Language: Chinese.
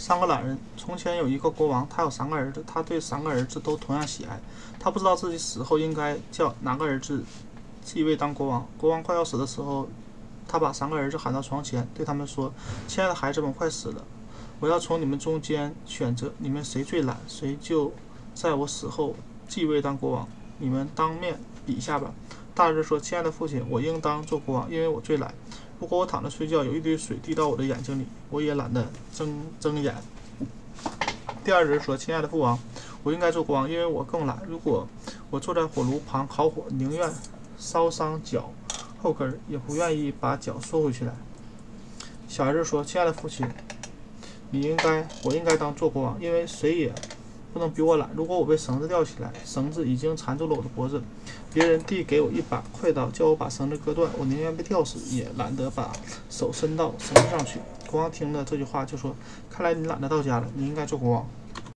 三个懒人。从前有一个国王，他有三个儿子，他对三个儿子都同样喜爱。他不知道自己死后应该叫哪个儿子继位当国王。国王快要死的时候，他把三个儿子喊到床前，对他们说：“亲爱的孩子们，快死了！我要从你们中间选择，你们谁最懒，谁就在我死后继位当国王。你们当面比一下吧。”大儿子说：“亲爱的父亲，我应当做国王，因为我最懒。如果我躺着睡觉，有一堆水滴到我的眼睛里，我也懒得睁睁眼。”第二人说：“亲爱的父王，我应该做国王，因为我更懒。如果我坐在火炉旁烤火，宁愿烧伤脚后跟，也不愿意把脚缩回去来。”小儿子说：“亲爱的父亲，你应该，我应该当做国王，因为谁也不能比我懒。如果我被绳子吊起来，绳子已经缠住了我的脖子，别人递给我一把快刀，叫我把绳子割断，我宁愿被吊死，也懒得把手伸到绳子上去。”国王听了这句话，就说：“看来你懒得到家了，你应该做国王。”